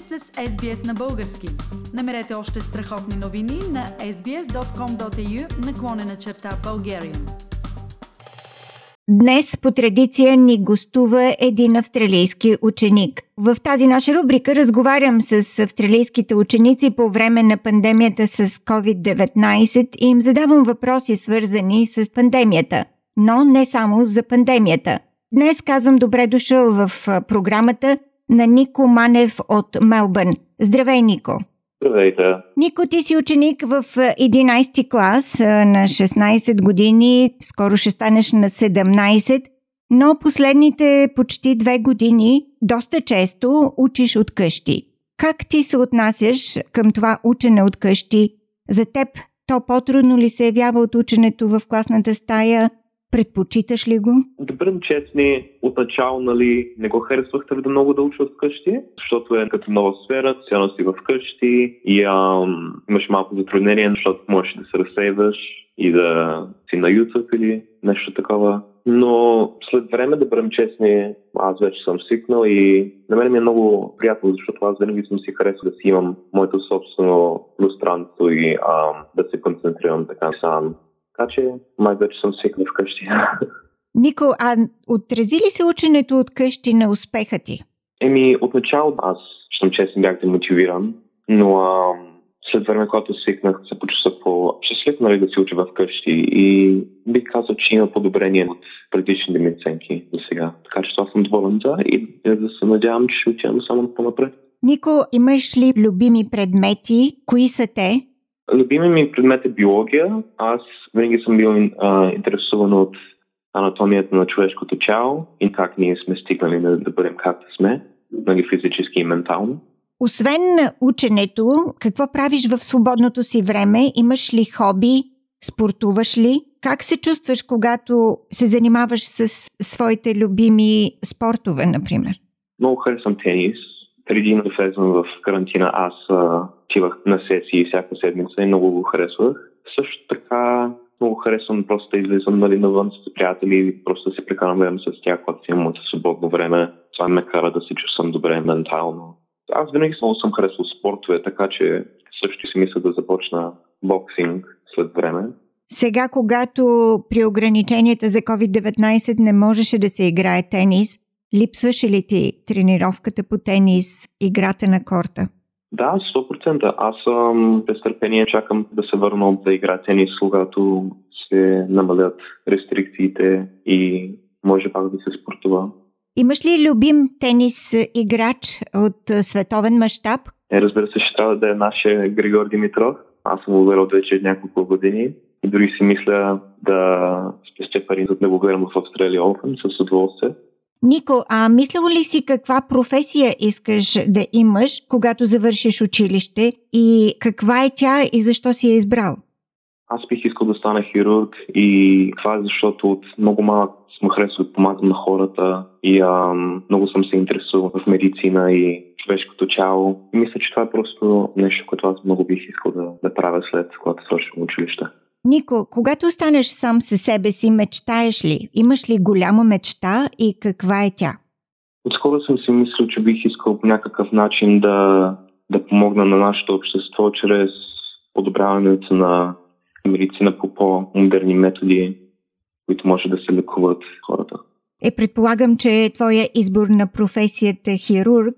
сте с SBS на български. Намерете още страхотни новини на sbs.com.au наклонена черта Bulgarian. Днес по традиция ни гостува един австралийски ученик. В тази наша рубрика разговарям с австралийските ученици по време на пандемията с COVID-19 и им задавам въпроси свързани с пандемията, но не само за пандемията. Днес казвам добре дошъл в програмата на Нико Манев от Мелбърн. Здравей, Нико! Здравейте! Нико, ти си ученик в 11 клас на 16 години, скоро ще станеш на 17, но последните почти две години доста често учиш от къщи. Как ти се отнасяш към това учене от къщи? За теб то по-трудно ли се явява от ученето в класната стая? Предпочиташ ли го? Да бъдем честни, отначало нали, не го харесвах твърде много да уча вкъщи, защото е като нова сфера, цяло си вкъщи и ам, имаш малко затруднение, защото можеш да се разсейваш и да си на YouTube или нещо такова. Но след време, да бъдем честни, аз вече съм свикнал и на мен ми е много приятно, защото аз винаги съм си харесал да си имам моето собствено пространство и ам, да се концентрирам така сам така че май вече съм свикнал вкъщи. Нико, а отрази ли се ученето от къщи на успеха ти? Еми, отначало аз, съм честен, бях демотивиран, но а, след време, когато свикнах, се почувствах по-щастлив нали, да си уча в къщи и бих казал, че има подобрение от предишните ми оценки до сега. Така че това съм доволен за и да се надявам, че ще отивам само по-напред. Нико, имаш ли любими предмети? Кои са те? Любими ми предмет е биология. Аз винаги съм бил а, интересуван от анатомията на човешкото тяло и как ние сме стигнали да, да бъдем както сме, нали, физически и ментално. Освен ученето, какво правиш в свободното си време? Имаш ли хоби? Спортуваш ли? Как се чувстваш, когато се занимаваш с своите любими спортове, например? Много харесвам тенис. Преди да влезам в карантина, аз отивах на сесии всяка седмица и много го харесвах. Също така много харесвам просто да излизам нали, навън с приятели или просто да се прекарам време с тях, когато имам свободно време. Това ме кара да се чувствам добре ментално. Аз винаги само съм харесвал спортове, така че също си мисля да започна боксинг след време. Сега, когато при ограниченията за COVID-19 не можеше да се играе тенис, липсваше ли ти тренировката по тенис, играта на корта? Да, 100%. Аз съм без търпение чакам да се върна да игра тенис, когато се намалят рестрикциите и може пак да се спортува. Имаш ли любим тенис играч от световен мащаб? Е, разбира се, ще трябва да е нашия Григор Димитров. Аз съм го гледал вече няколко години и дори си мисля да спестя пари, за да го гледам в Австралия Open с удоволствие. Нико, а мислил ли си каква професия искаш да имаш, когато завършиш училище и каква е тя и защо си я избрал? Аз бих искал да стана хирург и това е защото от много малък съм харесал да помагам на хората и ам, много съм се интересувал в медицина и човешкото тяло. Мисля, че това е просто нещо, което аз много бих искал да, да правя след когато свършим училище. Нико, когато останеш сам със себе си, мечтаеш ли? Имаш ли голяма мечта и каква е тя? Отскоро съм си мислил, че бих искал по някакъв начин да, да помогна на нашето общество чрез подобряването на медицина по по-модерни методи, които може да се лекуват хората. Е, предполагам, че твоя избор на професията хирург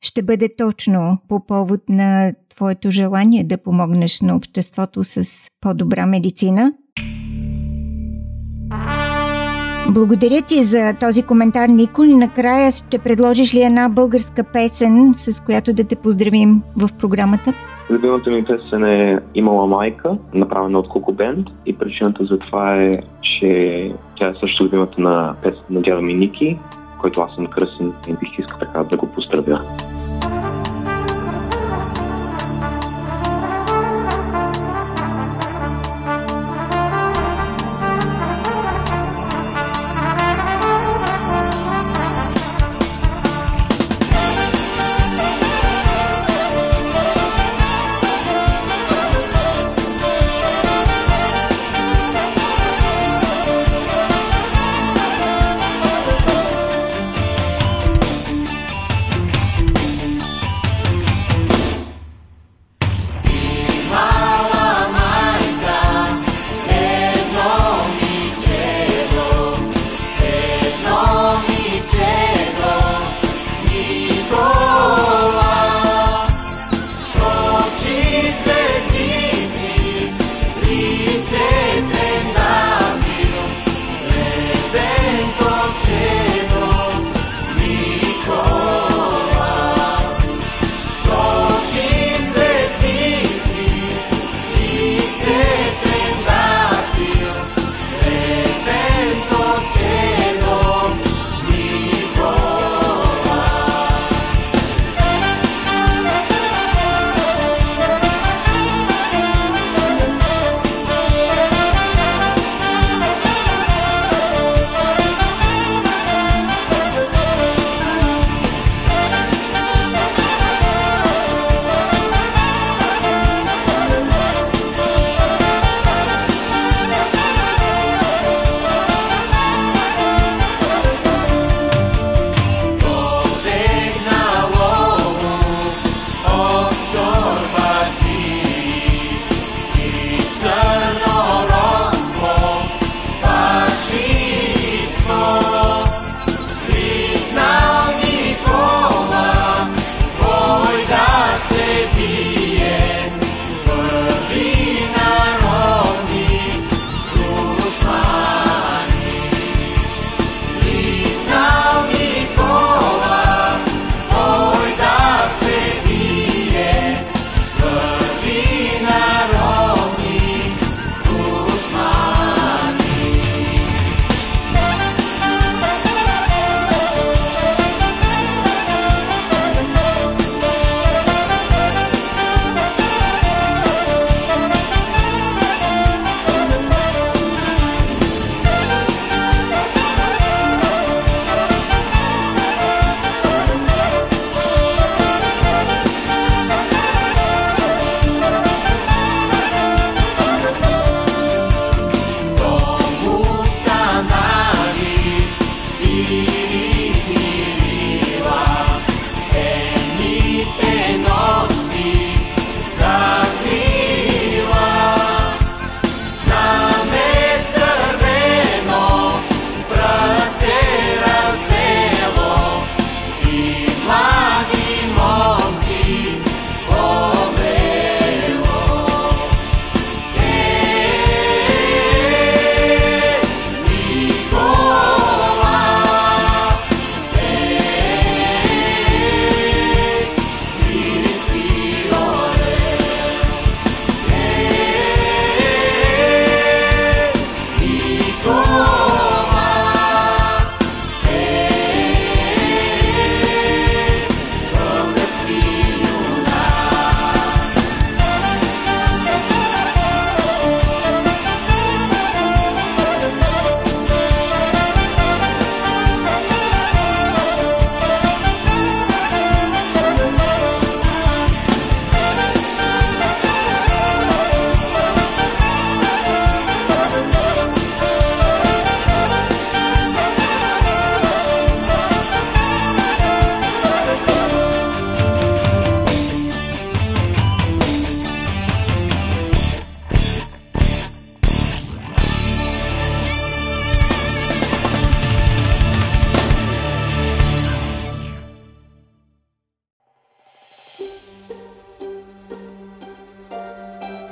ще бъде точно по повод на твоето желание да помогнеш на обществото с по-добра медицина. Благодаря ти за този коментар, Нико. И накрая ще предложиш ли една българска песен, с която да те поздравим в програмата? Любимата ми песен е Имала майка, направена от Коко Бенд и причината за това е, че тя е също любимата на песен на дядо ми Ники, който аз съм кръсен и бих искал така да го поздравя.